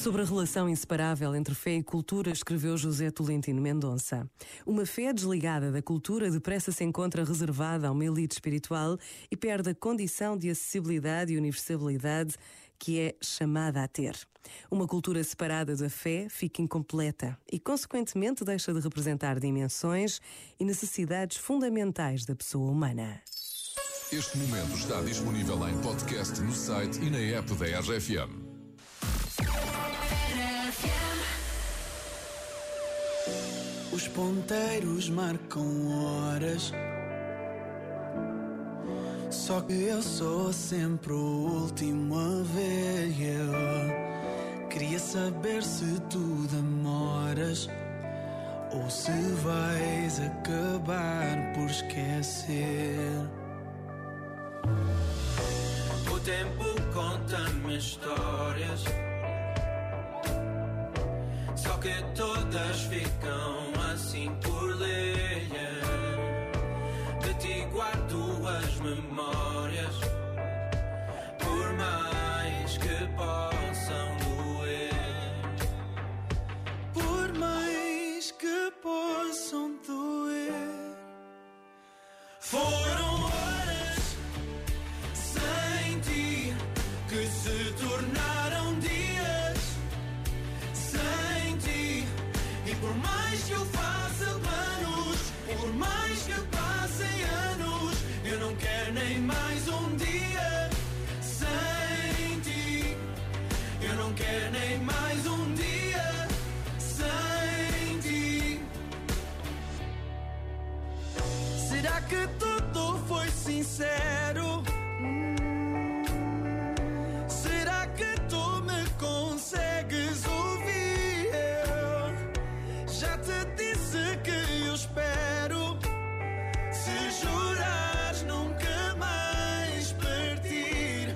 Sobre a relação inseparável entre fé e cultura, escreveu José Tolentino Mendonça. Uma fé desligada da cultura depressa se encontra reservada a uma elite espiritual e perde a condição de acessibilidade e universalidade que é chamada a ter. Uma cultura separada da fé fica incompleta e, consequentemente, deixa de representar dimensões e necessidades fundamentais da pessoa humana. Este momento está disponível em podcast no site e na app da RFM. Os ponteiros marcam horas. Só que eu sou sempre o último a ver. Eu queria saber se tu demoras ou se vais acabar por esquecer. O tempo conta-me histórias. Só que todas ficam assim por ler. De ti guardo as memórias. Por mais que possam doer. Por mais que possam doer. Será que tudo foi sincero? Será que tu me consegues ouvir? Eu já te disse que eu espero. Se jurares nunca mais partir.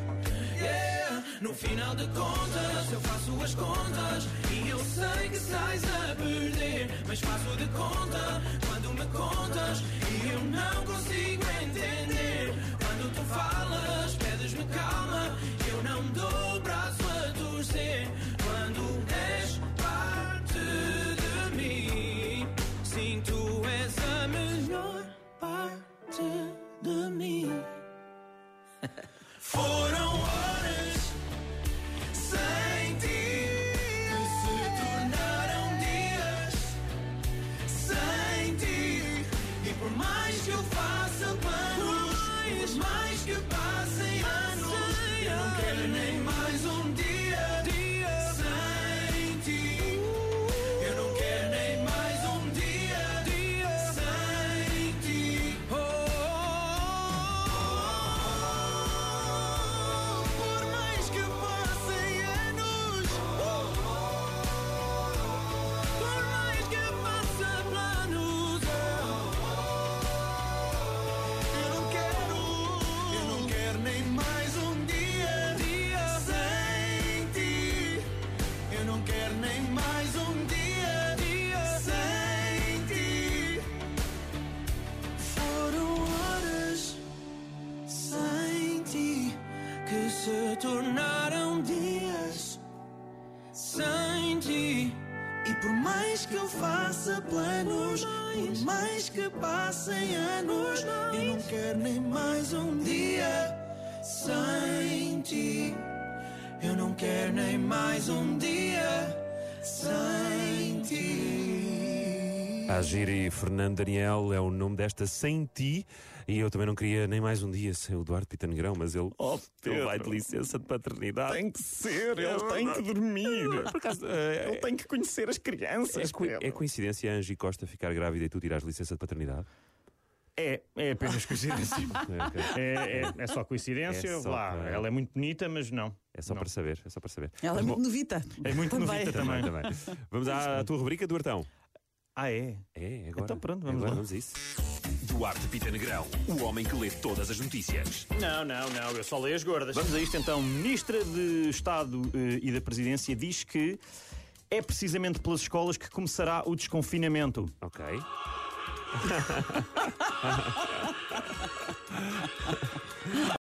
Yeah. No final de contas, eu faço as contas. E eu sei que sais a perder. Mas faço de conta contas. E eu não consigo entender. Quando tu falas, se tornaram dias sem ti. E por mais que eu faça planos, por mais que passem anos, eu não quero nem mais um dia sem ti. Eu não quero nem mais um dia sem ti. Agir e Fernando Daniel é o nome desta Sem Ti. E eu também não queria nem mais um dia sem o Eduardo Pita Negrão, mas ele, Oh, ele Pedro. vai de licença de paternidade. Tem que ser, ele tem que dormir. Por acaso, eh, Ele tem que conhecer as crianças. é, Pedro. é coincidência a Angie Costa ficar grávida e tu tirares licença de paternidade? É, é apenas coincidência. É. É, é- é só coincidência. É só lá, para- ela é muito bonita, mas não. É só Não. para saber, é só para saber. Ela é muito novita. É muito Também. novita também. também, também. Vamos à tua rubrica do Artão. Ah, é? É, agora. Então pronto, vamos agora lá. Vamos a isso. Duarte Pita Negrão, o homem que lê todas as notícias. Não, não, não, eu só leio as gordas. Vamos a isto então. Ministra de Estado eh, e da Presidência diz que é precisamente pelas escolas que começará o desconfinamento. Ok.